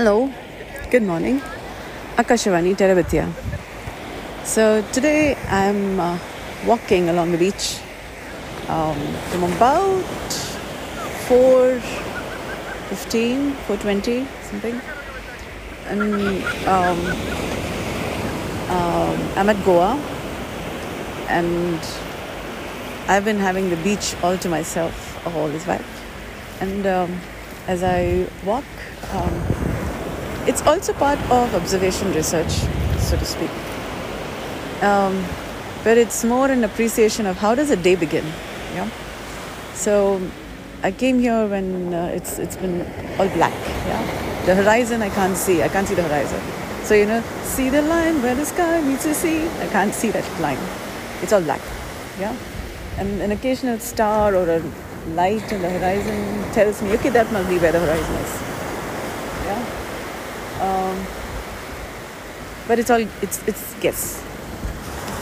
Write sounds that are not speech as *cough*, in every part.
Hello, good morning. Akashawani Terabithya. So today I'm uh, walking along the beach um, from about 4.15, 4.20 something. And um, um, I'm at Goa and I've been having the beach all to myself all this while. And um, as I walk, um, it's also part of observation research, so to speak. Um, but it's more an appreciation of how does a day begin. Yeah. So I came here when uh, it's it's been all black. Yeah. The horizon I can't see. I can't see the horizon. So you know, see the line where the sky meets the sea. I can't see that line. It's all black. Yeah. And an occasional star or a light on the horizon tells me, okay, that must be where the horizon is. Um, but it's all it's it's guess.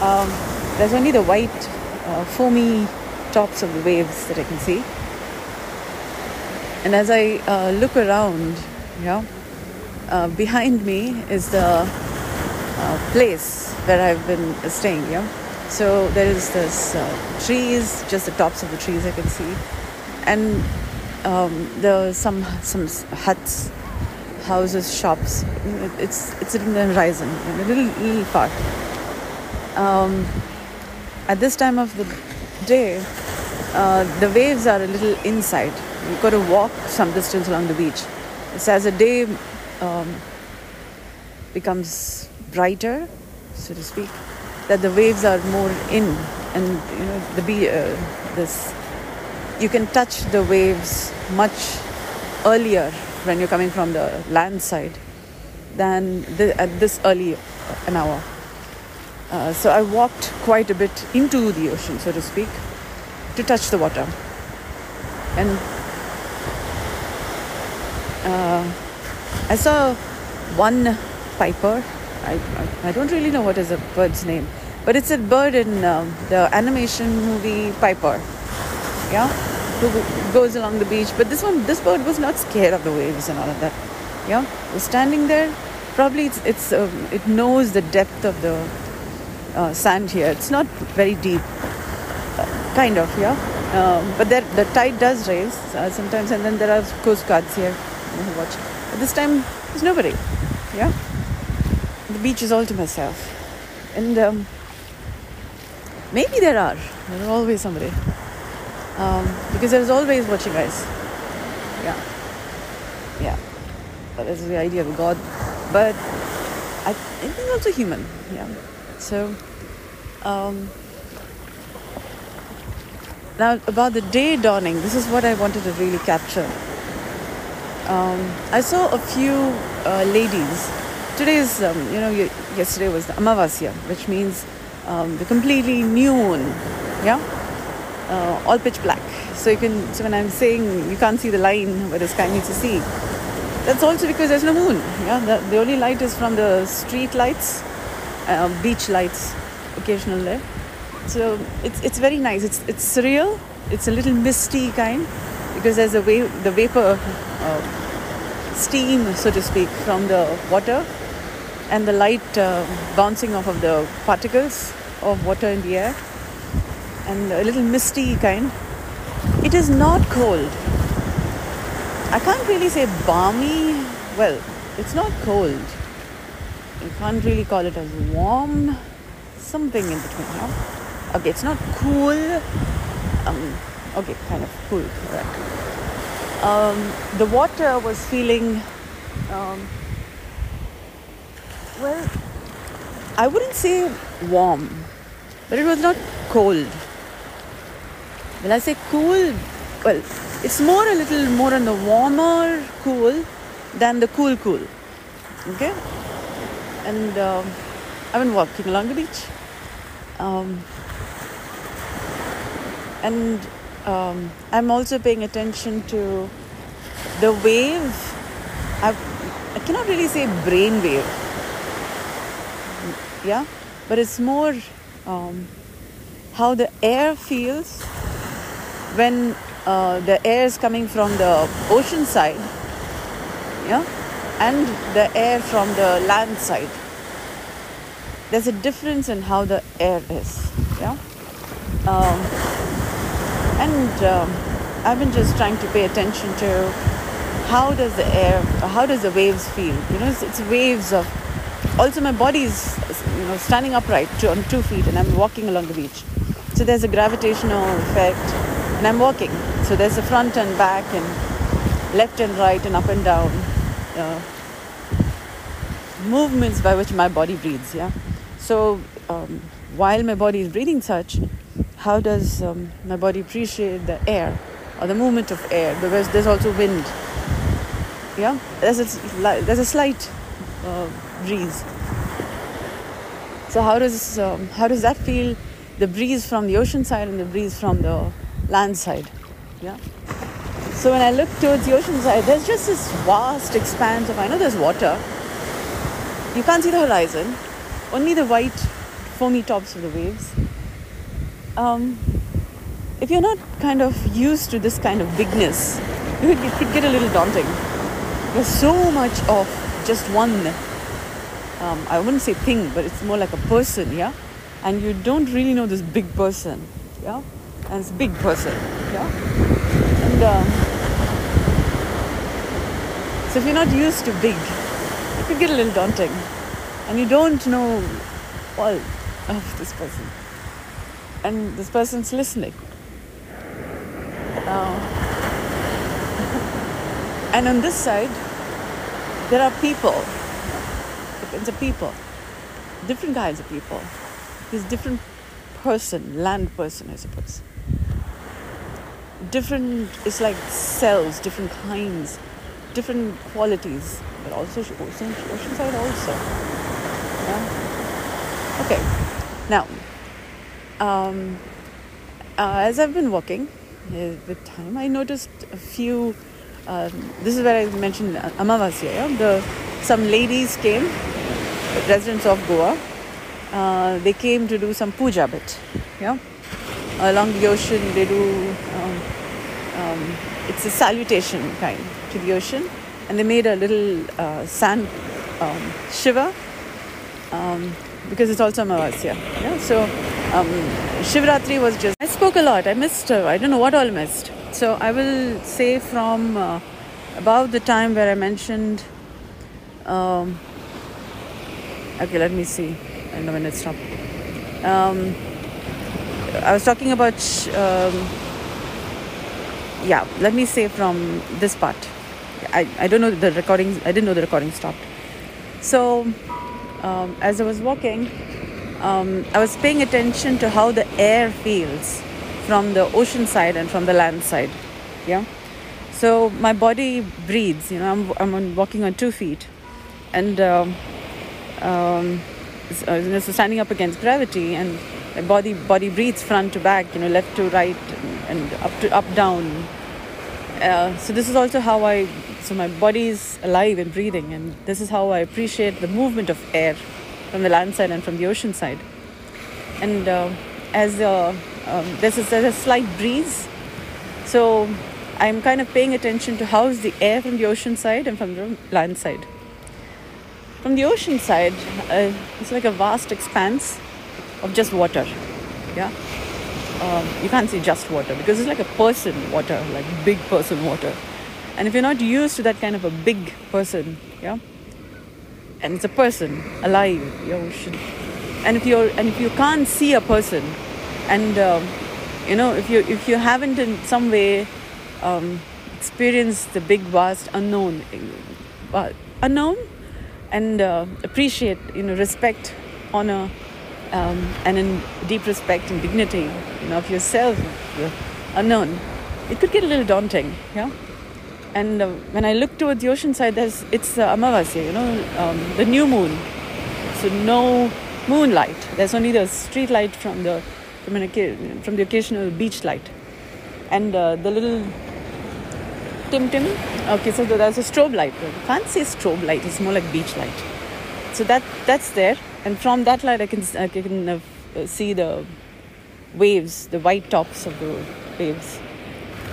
Um, there's only the white, uh, foamy tops of the waves that I can see. And as I uh, look around, yeah, uh, behind me is the uh, place where I've been staying. Yeah, so there is this uh, trees, just the tops of the trees I can see, and um, there are some some huts, houses, shops. It's it's in the horizon, a little little far. Um, at this time of the day, uh, the waves are a little inside. You've got to walk some distance along the beach. It's as the day um, becomes brighter, so to speak, that the waves are more in, and you know the be uh, this. You can touch the waves much earlier when you're coming from the land side than at this early an hour. Uh, so I walked quite a bit into the ocean, so to speak, to touch the water. And uh, I saw one piper. I, I, I, don't really know what is a bird's name, but it's a bird in um, the animation movie Piper. Yeah, goes along the beach. But this one, this bird was not scared of the waves and all of that. Yeah, was standing there. Probably it's, it's um, it knows the depth of the uh, sand here. It's not very deep, uh, kind of, yeah. Um, but there, the tide does raise uh, sometimes, and then there are coast guards here watch. But this time, there's nobody, yeah. The beach is all to myself, and um, maybe there are. There's always somebody, um, because there's always watching eyes. Yeah, yeah. That is the idea of God, but I think also human. Yeah. So, um, now about the day dawning, this is what I wanted to really capture. Um, I saw a few uh, ladies. Today is, um, you know, yesterday was the Amavasya, which means um, the completely noon, yeah, uh, all pitch black. So you can, so when I'm saying you can't see the line where the sky meets the sea, that's also because there's no moon. Yeah, the, the only light is from the street lights uh, beach lights occasional there. So it's it's very nice. It's it's surreal. It's a little misty kind because there's a wave, the vapor, uh, steam, so to speak, from the water, and the light uh, bouncing off of the particles of water in the air, and a little misty kind. It is not cold. I can't really say balmy. Well, it's not cold you can't really call it as warm something in between okay it's not cool um, okay kind of cool right um, the water was feeling um, well i wouldn't say warm but it was not cold when i say cool well it's more a little more on the warmer cool than the cool cool okay and um, I've been walking along the beach. Um, and um, I'm also paying attention to the wave. I've, I cannot really say brain wave, yeah, but it's more um, how the air feels when uh, the air is coming from the ocean side, yeah, and the air from the land side. There's a difference in how the air is. Yeah. Um, and um, I've been just trying to pay attention to how does the air, how does the waves feel? You know, it's, it's waves of. Also, my body is, you know, standing upright on two feet, and I'm walking along the beach. So there's a gravitational effect, and I'm walking. So there's a front and back, and left and right, and up and down. Uh, movements by which my body breathes. Yeah. So um, while my body is breathing such, how does um, my body appreciate the air or the movement of air? Because there's also wind yeah there's a, there's a slight uh, breeze so how does um, how does that feel the breeze from the ocean side and the breeze from the land side yeah. So when i look towards the ocean side there's just this vast expanse of i know there's water. You can't see the horizon only the white foamy tops of the waves. Um, if you're not kind of used to this kind of bigness it could get a little daunting. There's so much of just one um, i wouldn't say thing but it's more like a person yeah? And you don't really know this big person yeah and it's big person yeah and um, so if you're not used to big it could get a little daunting and you don't know all of this person and this person's listening uh, *laughs* and on this side, there are people. Depends of people. Different kinds of people. There's different person, land person, I suppose. Different, it's like cells, different kinds, different qualities, but also ocean, side also. Yeah. Okay. Now, um, uh, as I've been walking uh, with time, I noticed a few um, this is where I mentioned Amavasya. Yeah? The, some ladies came, residents of Goa. Uh, they came to do some puja bit. Yeah, along the ocean they do. Um, it's a salutation kind to the ocean, and they made a little uh, sand um, shiva um, because it's also Amavasya. Yeah, so um, Shivratri was just. I spoke a lot. I missed. Uh, I don't know what all missed. So I will say from uh, about the time where I mentioned. Um, okay, let me see. I don't know when it stopped. Um, I was talking about. Um, yeah, let me say from this part. I, I don't know the recording. I didn't know the recording stopped. So um, as I was walking, um, I was paying attention to how the air feels from the ocean side and from the land side. Yeah. So my body breathes. You know, I'm I'm walking on two feet, and um, um, so, so standing up against gravity, and body body breathes front to back. You know, left to right, and, up to up down. Uh, so this is also how I. So my body is alive and breathing, and this is how I appreciate the movement of air from the land side and from the ocean side. And uh, as uh, um, there's, a, there's a slight breeze, so I'm kind of paying attention to how's the air from the ocean side and from the land side. From the ocean side, uh, it's like a vast expanse of just water. Yeah, um, you can't say just water because it's like a person water, like big person water. And if you're not used to that kind of a big person, yeah, and it's a person alive, you should. And if you're and if you can't see a person, and um, you know if you if you haven't in some way um, experienced the big vast unknown, uh, unknown, and uh, appreciate you know respect, honor, um, and in deep respect and dignity, you know of yourself, the unknown, it could get a little daunting, yeah. And uh, when I look towards the ocean side, there's it's uh, Amavasya, you know, um, the new moon. So no moonlight. There's only the street light from the from the occasional beach light, and uh, the little Tim Tim. Okay, so there's a strobe light. Can't say strobe light. It's more like beach light. So that that's there, and from that light, I can I can uh, see the waves, the white tops of the waves,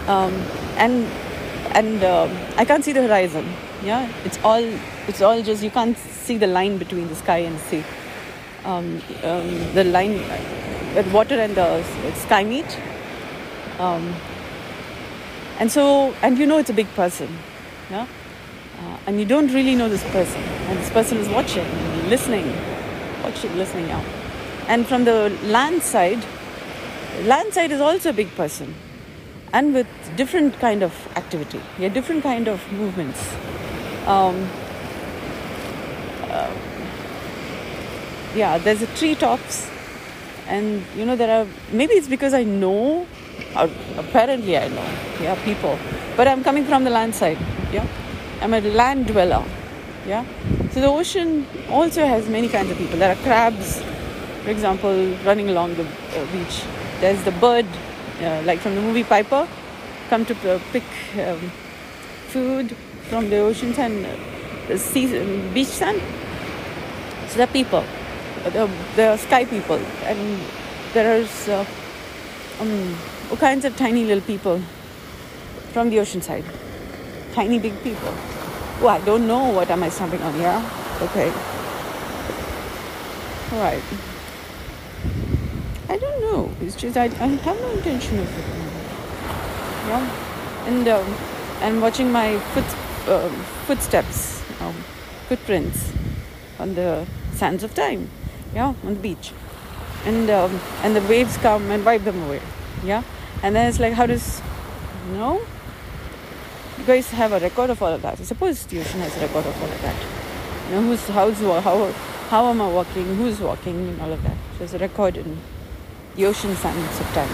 um, and and uh, I can't see the horizon. Yeah, it's all it's all just you can't see the line between the sky and the sea. Um, um, the line, uh, the water and the sky meet. Um, and so, and you know it's a big person, yeah? Uh, and you don't really know this person, and this person is watching, listening, watching, listening out. And from the land side, land side is also a big person, and with different kind of activity, yeah, different kind of movements. Um, uh, yeah, there's a treetops, and you know there are maybe it's because I know, or apparently I know, yeah, people, but I'm coming from the land side, yeah, I'm a land dweller, yeah. So the ocean also has many kinds of people. There are crabs, for example, running along the uh, beach. There's the bird, uh, like from the movie Piper, come to uh, pick um, food from the oceans and uh, the sea, beach sand. So there are people, the, the sky people, and there are uh, um, all kinds of tiny little people from the ocean side. Tiny big people. Oh, I don't know what am I stomping on, here. Okay. All right. I don't know. It's just I, I have no intention of it. Yeah. And um, and watching my foot uh, footsteps, um, footprints on the sands of time. Yeah, on the beach. And um, and the waves come and wipe them away. Yeah. And then it's like, how does, know, you guys have a record of all of that. I suppose ocean has a record of all of that. You know, who's how's how how am I walking, who's walking, and all of that. There's a record in the ocean sands of time.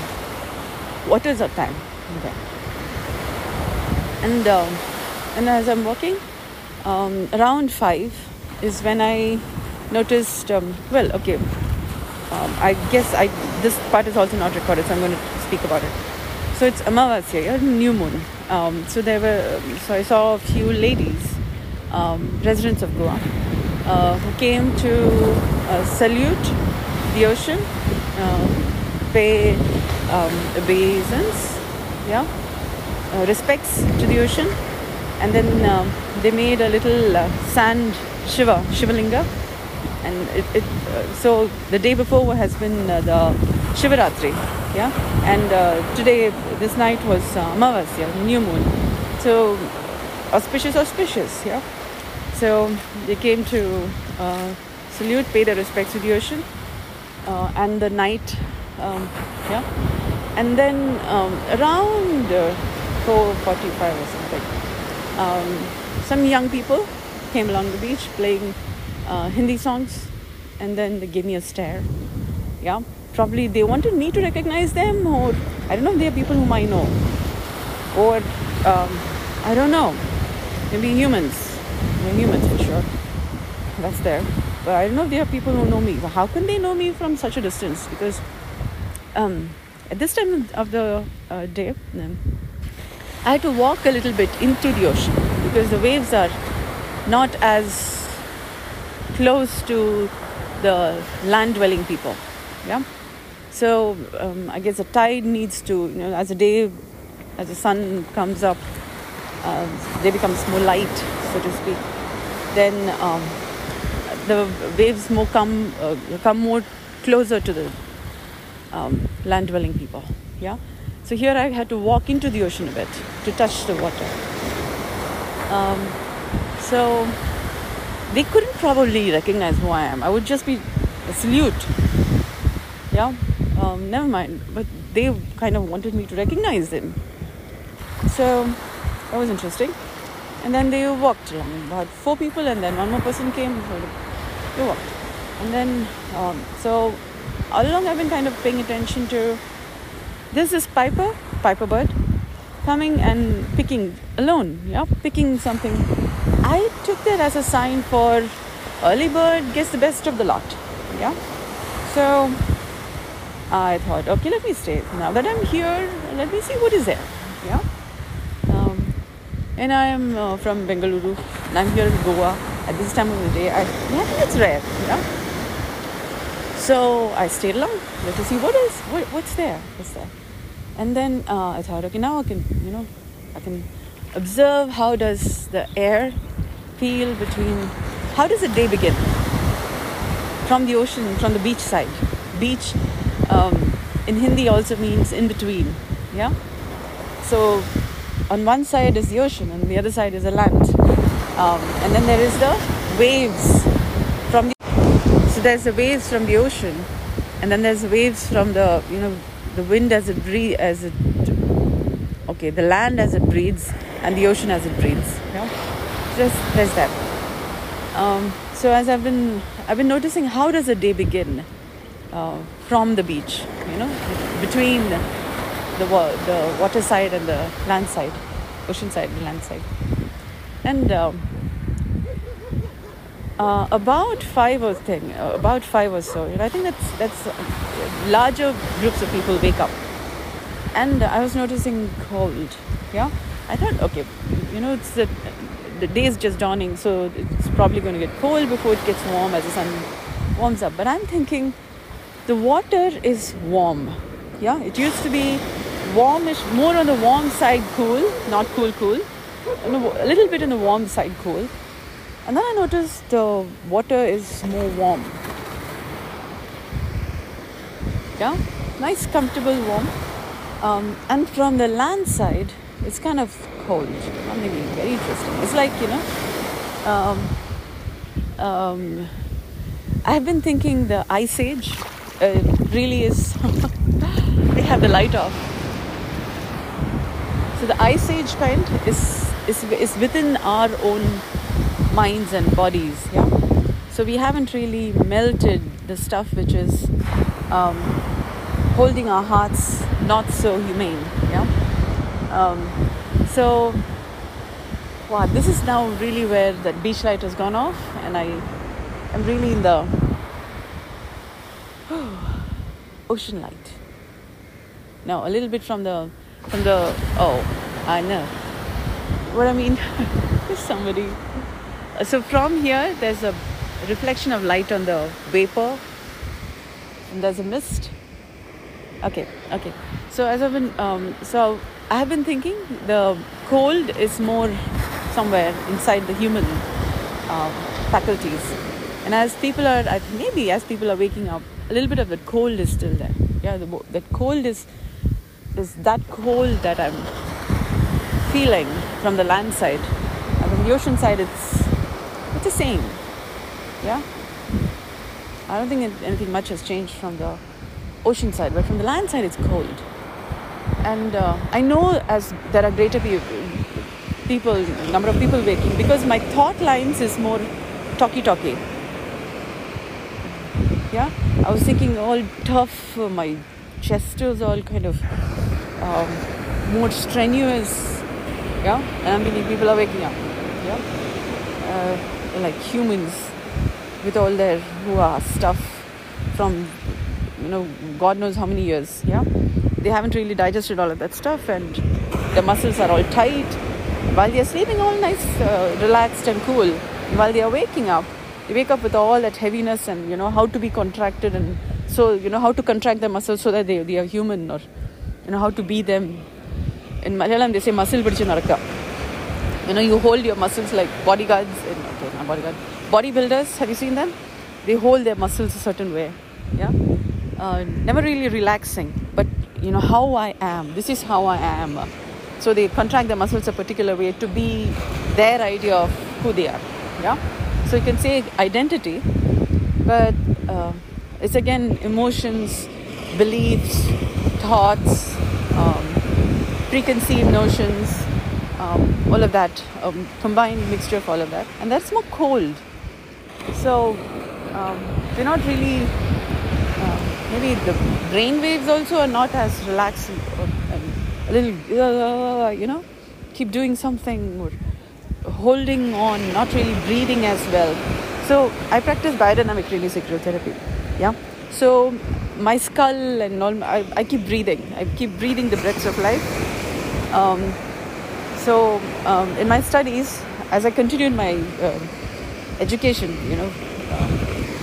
What is our time? Okay. And um, and as I'm walking, um, around five is when I noticed. Um, well, okay. Um, I guess I this part is also not recorded, so I'm going to speak about it. So it's Amavasya, new moon. Um, so there were, so I saw a few ladies, um, residents of Goa, uh, who came to uh, salute the ocean, uh, pay um, obeisance, yeah, uh, respects to the ocean, and then um, they made a little uh, sand shiva, shivalinga, and it, it uh, so the day before has been the Shivaratri, yeah, and today this night was uh, Amavasya, new moon. So auspicious, auspicious, yeah. So they came to uh, salute, pay their respects to the ocean, uh, and the night, um, yeah. And then um, around uh, 4:45 or something, um, some young people came along the beach playing uh, Hindi songs, and then they gave me a stare, yeah probably they wanted me to recognize them or i don't know if they are people whom i know. Or um, i don't know. Maybe humans. They're humans for sure. That's there. But i don't know if there are people who know me. But how can they know me from such a distance? Because um, at this time of the uh, day i had to walk a little bit into the ocean because the waves are not as close to the land dwelling people. Yeah so um, I guess the tide needs to, you know, as the day, as the sun comes up, uh, day becomes more light, so to speak. Then um, the waves more come uh, come more closer to the um, land dwelling people. Yeah. So here I had to walk into the ocean a bit to touch the water. Um, so they couldn't probably recognize who I am. I would just be a salute. Yeah um, never mind. But they kind of wanted me to recognize them. So that was interesting. And then they walked along, about four people, and then one more person came. They walked. And then, um, so all along I've been kind of paying attention to this is Piper, Piper bird, coming and picking alone, yeah, picking something. I took that as a sign for early bird gets the best of the lot, yeah. So I thought, okay, let me stay. Now that I'm here, let me see what is there. Yeah. Um, and I am uh, from Bengaluru, and I'm here in Goa at this time of the day. I, yeah, it's rare. Yeah. So I stayed along, let me see what is what, what's there, what's there. And then uh, I thought, okay, now I can, you know, I can observe how does the air feel between how does a day begin? From the ocean, from the beach side. Beach um, in Hindi also means in between. Yeah? So on one side is the ocean and the other side is the land. Um, and then there is the waves from the so there's the waves from the ocean and then there's the waves from the you know the wind as it breathes as it okay the land as it breathes and the ocean as it breathes yeah just there's that um, so as i've been i've been noticing how does a day begin uh, from the beach you know between the, wa- the water side and the land side ocean side and land side and uh, about five or thing, uh, about five or so. You know, I think that's that's uh, larger groups of people wake up, and I was noticing cold. Yeah, I thought, okay, you know, it's the the day is just dawning, so it's probably going to get cold before it gets warm as the sun warms up. But I'm thinking, the water is warm. Yeah, it used to be warmish, more on the warm side, cool, not cool, cool, a little bit on the warm side, cool and then I noticed the water is more warm. Yeah, nice, comfortable, warm. Um, and from the land side, it's kind of cold. Something very interesting. It's like you know, um, um, I've been thinking the ice age uh, really is. *laughs* they have the light off. So the ice age kind is is is within our own minds and bodies yeah so we haven't really melted the stuff which is um, holding our hearts not so humane yeah um, so wow this is now really where that beach light has gone off and i am really in the *sighs* ocean light now a little bit from the from the oh i know what i mean *laughs* somebody so from here, there's a reflection of light on the vapor, and there's a mist. Okay, okay. So as I've been, um, so I have been thinking the cold is more somewhere inside the human um, faculties, and as people are, maybe as people are waking up, a little bit of the cold is still there. Yeah, the, that cold is is that cold that I'm feeling from the land side, and from the ocean side, it's it's the same. Yeah? I don't think anything much has changed from the ocean side, but from the land side, it's cold. And uh, I know as there are greater people, number of people waking, because my thought lines is more talky talky. Yeah? I was thinking all tough, uh, my chest was all kind of um, more strenuous. Yeah? And I mean, people are waking up. Yeah? Uh, like humans with all their hoo stuff from you know god knows how many years yeah they haven't really digested all of that stuff and the muscles are all tight while they're sleeping all nice uh, relaxed and cool while they are waking up they wake up with all that heaviness and you know how to be contracted and so you know how to contract the muscles so that they, they are human or you know how to be them. In malayalam they say muscle pidichu narakka you know you hold your muscles like bodyguards in, okay not bodyguard bodybuilders. Have you seen them? They hold their muscles a certain way yeah? Uh, never really relaxing but you know how i am this is how i am. So they contract their muscles a particular way to be their idea of who they are yeah so you can say identity but uh, it's again emotions beliefs thoughts um, preconceived notions um, all of that, um, combined mixture of all of that, and that's more cold. So um, they're not really. Uh, maybe the brain waves also are not as relaxed and a little, you know, keep doing something or holding on, not really breathing as well. So I practice biodynamic craniosacral therapy. Yeah. So my skull and all, I, I keep breathing. I keep breathing the breaths of life. Um, so um, in my studies, as I continued my uh, education, you know,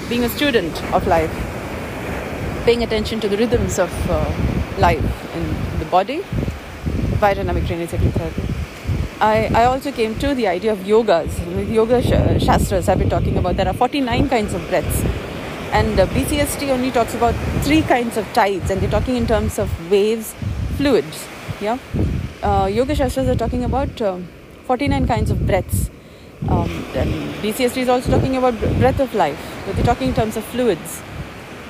being a student of life, paying attention to the rhythms of uh, life in the body, biodynamic craniosacral therapy. I, I also came to the idea of yogas. Yoga sh- shastras, I've been talking about there are 49 kinds of breaths. And uh, BCST only talks about three kinds of tides, and they're talking in terms of waves, fluids. Yeah, uh, yoga shastras are talking about uh, 49 kinds of breaths. Um, and BCST is also talking about breath of life, but they're talking in terms of fluids.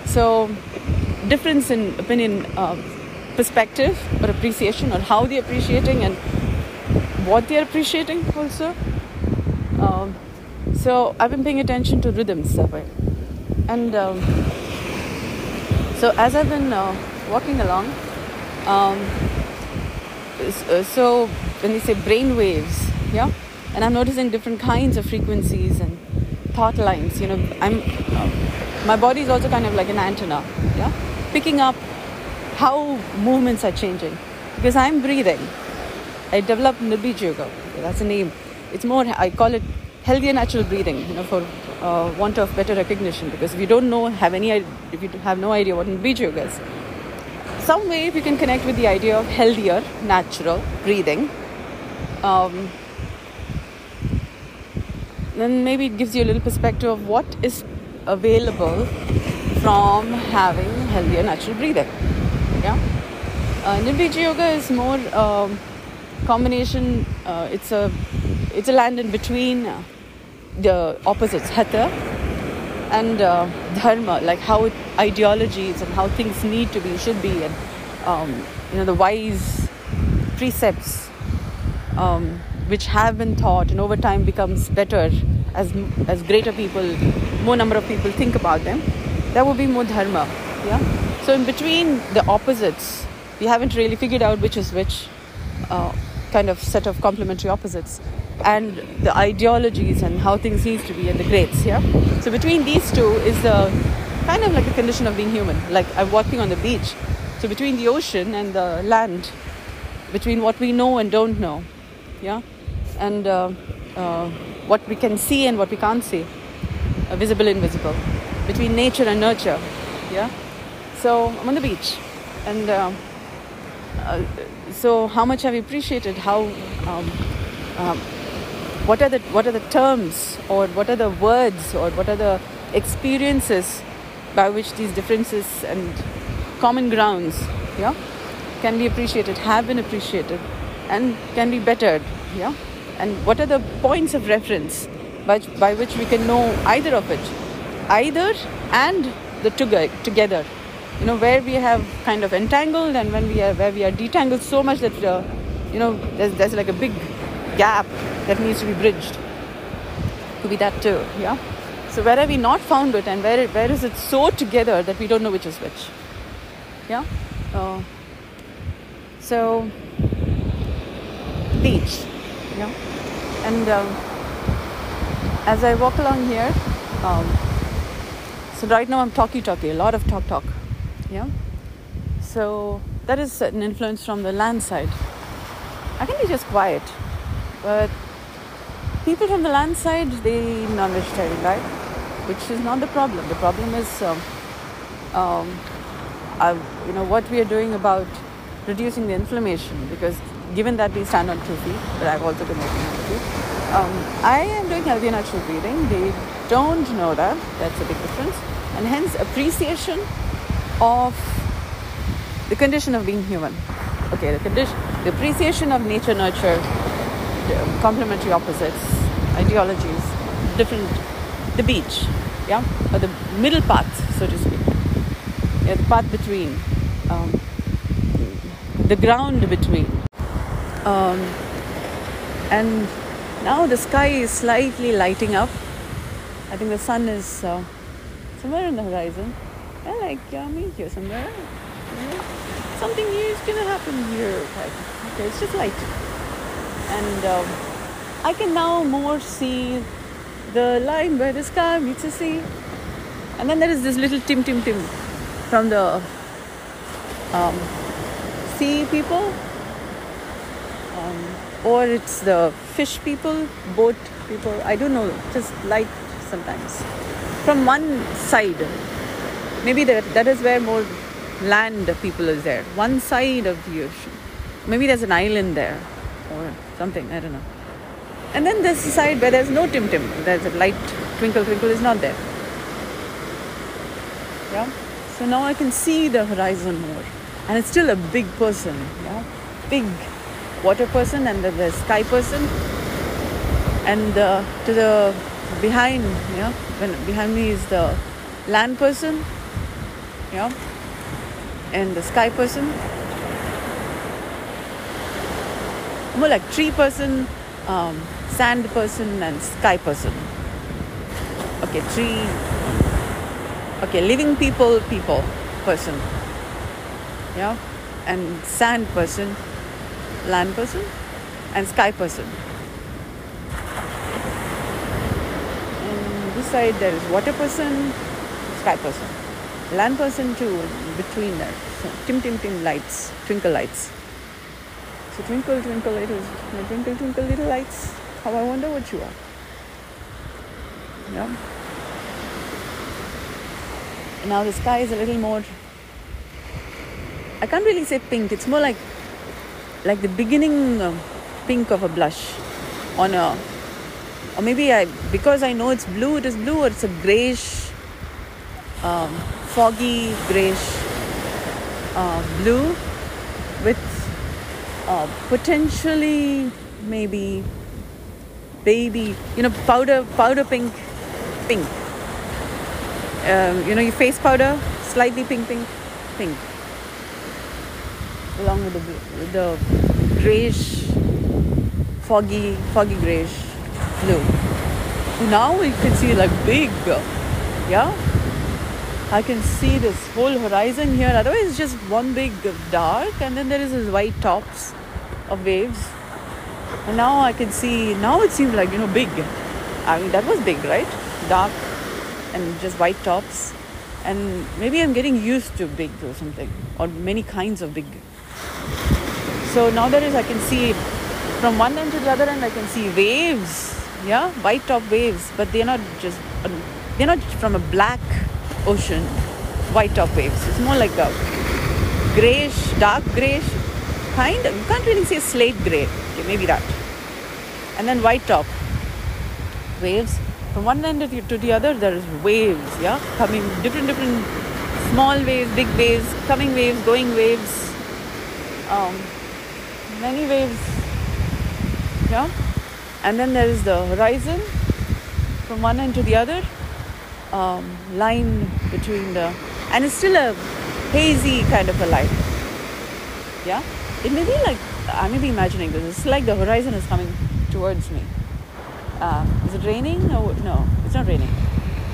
So, difference in opinion, uh, perspective, or appreciation, or how they're appreciating, and what they're appreciating also. Um, so I've been paying attention to rhythms that way. And um, so as I've been uh, walking along, um, uh, so when they say brain waves, yeah, and I'm noticing different kinds of frequencies and thought lines. You know, I'm uh, my body is also kind of like an antenna, yeah, picking up how movements are changing because I'm breathing I developed Nirbij Yoga. That's a name. It's more, I call it healthier natural breathing, you know, for uh, want of better recognition. Because if you don't know, have any, if you have no idea what Nirbij Yoga is, some way if you can connect with the idea of healthier natural breathing, um, then maybe it gives you a little perspective of what is available from having healthier natural breathing. Yeah. Uh, Yoga is more um, combination. Uh, it's a it's a land in between uh, the opposites, hatha and uh, dharma, like how ideologies and how things need to be, should be, and um, you know the wise precepts um, which have been taught and over time becomes better as as greater people, more number of people think about them. That would be more dharma, yeah. So in between the opposites, we haven't really figured out which is which. Uh, kind of set of complementary opposites and the ideologies and how things need to be and the grades yeah? So between these two is the kind of like the condition of being human. Like i'm walking on the beach. So between the ocean and the land between what we know and don't know yeah? And uh, uh, what we can see and what we can't see uh, visible invisible between nature and nurture yeah? So i'm on the beach and uh, so how much have you appreciated how um, um, what are the what are the terms or what are the words or what are the experiences by which these differences and common grounds yeah can be appreciated have been appreciated and can be bettered yeah? And what are the points of reference by, by which we can know either of it either and the together you know where we have kind of entangled and when we are where we are detangled so much that uh, you know there's, there's like a big gap that needs to be bridged. Could be that too yeah? So where have we not found it and where where is it so together that we don't know which is which yeah? Uh, so beach yeah? And um, as I walk along here um, so right now I'm talky talky a lot of talk talk yeah. So that is an influence from the land side. I can be just quiet but people from the land side they non-vegetarian right which is not the problem. The problem is um, um, uh, you know what we are doing about reducing the inflammation because given that we stand on two feet but i've also been working on two um, i am doing healthy natural breathing. They don't know that. That's a big difference. And hence appreciation of the condition of being human. Okay, the condition, the appreciation of nature, nurture, complementary opposites, ideologies, different, the beach, yeah, or the middle path, so to speak, yeah, the path between, um, the ground between. Um, and now the sky is slightly lighting up. I think the sun is uh, somewhere on the horizon. I like, yeah, I'm in here somewhere. Something new is gonna happen here. Like, okay, it's just light. And um, I can now more see the line where the sky meets the sea. And then there is this little tim tim tim from the um, sea people. Um, or it's the fish people, boat people. I don't know, just light sometimes. From one side maybe that, that is where more land people is there one side of the ocean maybe there's an island there or something. I don't know. And then the side where there's no Tim Tim. There's a light twinkle twinkle is not there. Yeah. So now I can see the horizon more, and it's still a big person. Yeah, big water person and the, the sky person, and to the behind, yeah, when behind me is the land person, yeah, and the sky person. More like tree person, um, sand person, and sky person. Okay, tree. Okay, living people, people, person. Yeah, and sand person, land person, and sky person. And this side there is water person, sky person, land person too. Between that, so tim tim tim lights, twinkle lights. So twinkle twinkle little, twinkle twinkle little lights. How I wonder what you are. Yeah. And now the sky is a little more. I can't really say pink. It's more like like the beginning uh, pink of a blush on a or maybe I because I know it's blue it is blue or it's a grayish um, foggy grayish uh, blue with uh, potentially maybe baby you know powder powder pink pink um, you know your face powder slightly pink pink pink along with the, with the grayish, foggy, foggy grayish blue. Now we can see like big, yeah. I can see this whole horizon here. Otherwise, it's just one big dark, and then there is this white tops of waves. And now I can see. Now it seems like you know big. I mean that was big, right? Dark and just white tops. And maybe I'm getting used to big or something, or many kinds of big. So now there is, I can see from one end to the other end, I can see waves, yeah, white top waves, but they're not just, um, they're not from a black ocean, white top waves. It's more like a grayish, dark grayish kind. You can't really say slate gray. Okay, maybe that. And then white top waves. From one end to the other, there is waves, yeah, coming different, different small waves, big waves, coming waves, going waves um, many waves yeah and then there is the horizon from one end to the other um, line between the and it's still a hazy kind of a line yeah? It may be like i may be imagining this. It's like the horizon is coming towards me. Uh, is it raining? Or no it's not raining.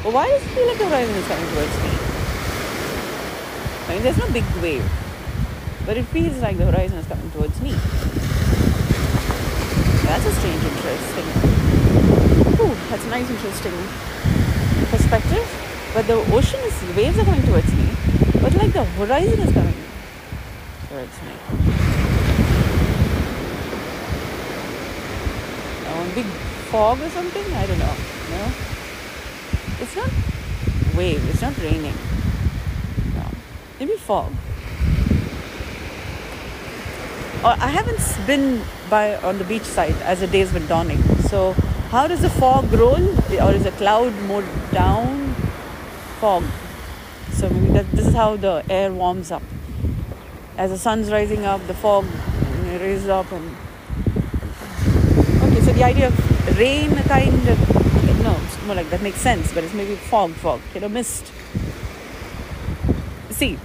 Well why does it feel like the horizon is coming towards me? I mean, there's no big wave but it feels like the horizon is coming towards me. That's a strange, interesting. Ooh, that's a nice, interesting perspective. But the ocean is, waves are coming towards me, but like the horizon is coming towards me. Oh, big fog or something? I don't know. No, it's not wave. It's not raining. No, maybe fog or I haven't been by on the beach side as the day's been dawning. So how does the fog roll, or is the cloud more down? Fog. So maybe that, this is how the air warms up. As the sun's rising up, the fog raises up, and okay. So the idea of rain, kind of no, it's more like that makes sense, but it's maybe fog, fog, you know, mist. See,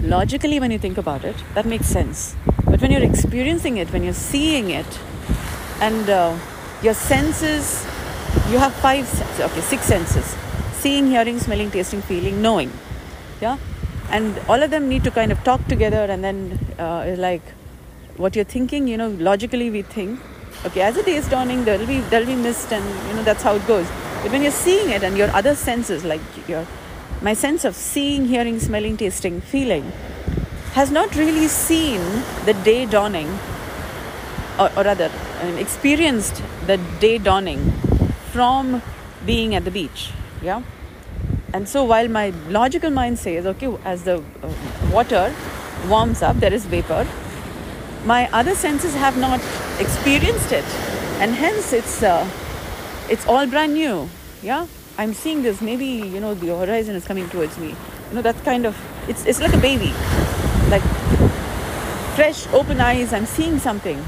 logically, when you think about it, that makes sense but when you're experiencing it, when you're seeing it, and uh, your senses, you have five senses, okay, six senses seeing, hearing, smelling, tasting, feeling, knowing. Yeah? And all of them need to kind of talk together, and then uh, like what you're thinking, you know, logically we think, okay, as the day is dawning, there'll be, there'll be mist, and you know, that's how it goes. But when you're seeing it and your other senses, like your, my sense of seeing, hearing, smelling, tasting, feeling, has not really seen the day dawning, or, or rather, experienced the day dawning from being at the beach. Yeah. And so while my logical mind says, okay, as the uh, water warms up, there is vapor. my other senses have not experienced it, and hence it's uh, it's all brand new. Yeah, I'm seeing this. Maybe you know the horizon is coming towards me. You know that kind of it's it's like a baby, like fresh, open eyes. I'm seeing something,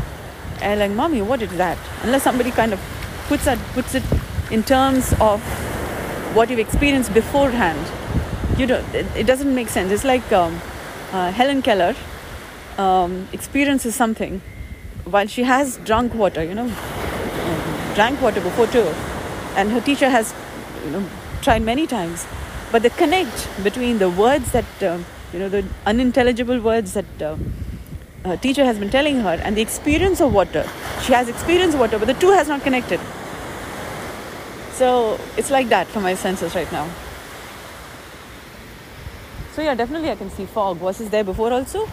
and like, mommy, what is that? Unless somebody kind of puts puts it in terms of what you've experienced beforehand, you know, it, it doesn't make sense. It's like um, uh, Helen Keller um, experiences something while she has drunk water, you know, drank water before too, and her teacher has you know, tried many times. But the connect between the words that, uh, you know, the unintelligible words that uh, her teacher has been telling her and the experience of water, she has experienced water, but the two has not connected. So it's like that for my senses right now. So yeah, definitely I can see fog. Was this there before also?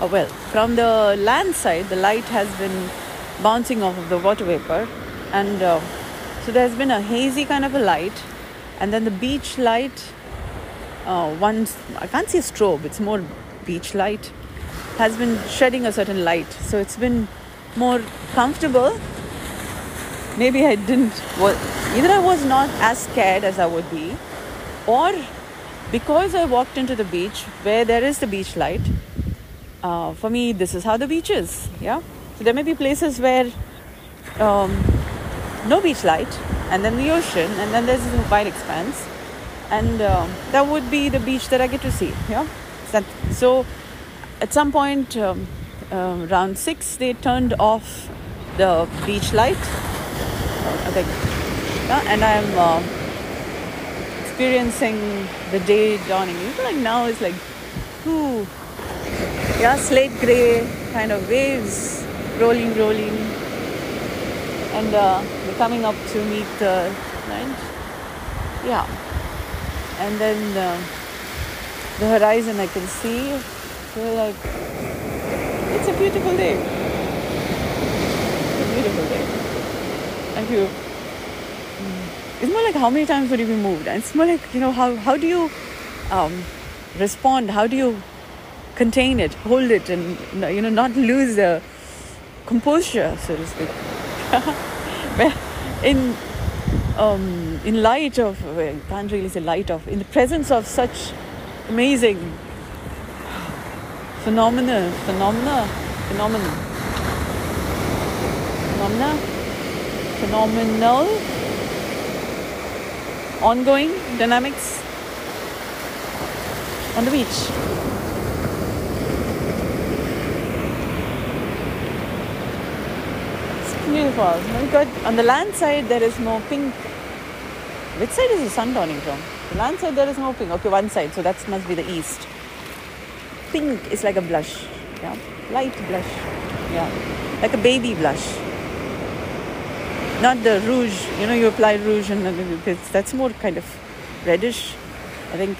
Oh, well, from the land side, the light has been bouncing off of the water vapor, and uh, so there's been a hazy kind of a light, and then the beach light. Uh, once I can't see a strobe; it's more beach light. Has been shedding a certain light, so it's been more comfortable. Maybe I didn't. Well, either I was not as scared as I would be, or because I walked into the beach where there is the beach light, uh, for me, this is how the beach is. Yeah. So there may be places where um, no beach light, and then the ocean, and then there's a wide expanse, and uh, that would be the beach that I get to see. Yeah. So, at some point um, uh, around six, they turned off the beach light. Think, yeah, and I'm uh, experiencing the day dawning. Even like now, it's like, ooh, yeah, slate gray kind of waves rolling, rolling, and uh, we're coming up to meet the land. Yeah, and then uh, the horizon I can see. So like, it's a beautiful day. It's a beautiful day. You. It's more like how many times would you be moved? And it's more like, you know, how, how do you um, respond? How do you contain it, hold it, and, you know, not lose the composure, so to speak? *laughs* in, um, in light of, well, can't really say light of, in the presence of such amazing phenomena, phenomena, phenomena, phenomena, phenomenal ongoing dynamics on the beach. It's beautiful. God, on the land side there is no pink. Which side is the sun dawning from? The land side there is no pink. Okay, one side, so that must be the east. Pink is like a blush, yeah, light blush, yeah, like a baby blush not the rouge. You know, you apply rouge and that's more kind of reddish. I think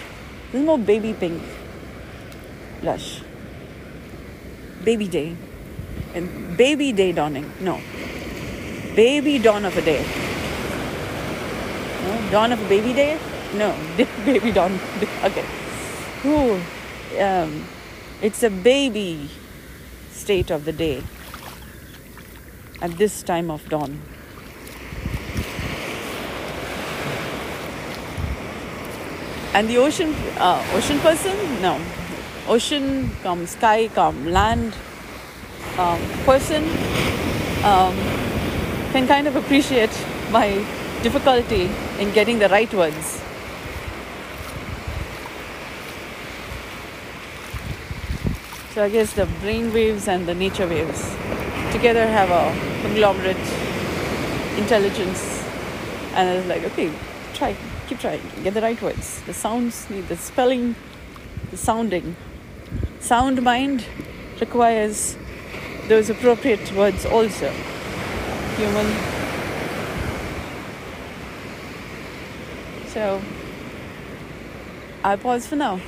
this is more baby pink blush. Baby day. And baby day dawning. No. Baby dawn of a day. No? Dawn of a baby day? No. *laughs* baby dawn. *laughs* Okay. Ooh. Um, it's a baby state of the day at this time of dawn. And the ocean uh, ocean person? No. Ocean come sky come land um, person um, can kind of appreciate my difficulty in getting the right words. So i guess the brain waves and the nature waves together have a conglomerate intelligence. And i was like okay try keep trying, get the right words. The sounds need the spelling, the sounding. Sound mind requires those appropriate words also. Human. So, I pause for now.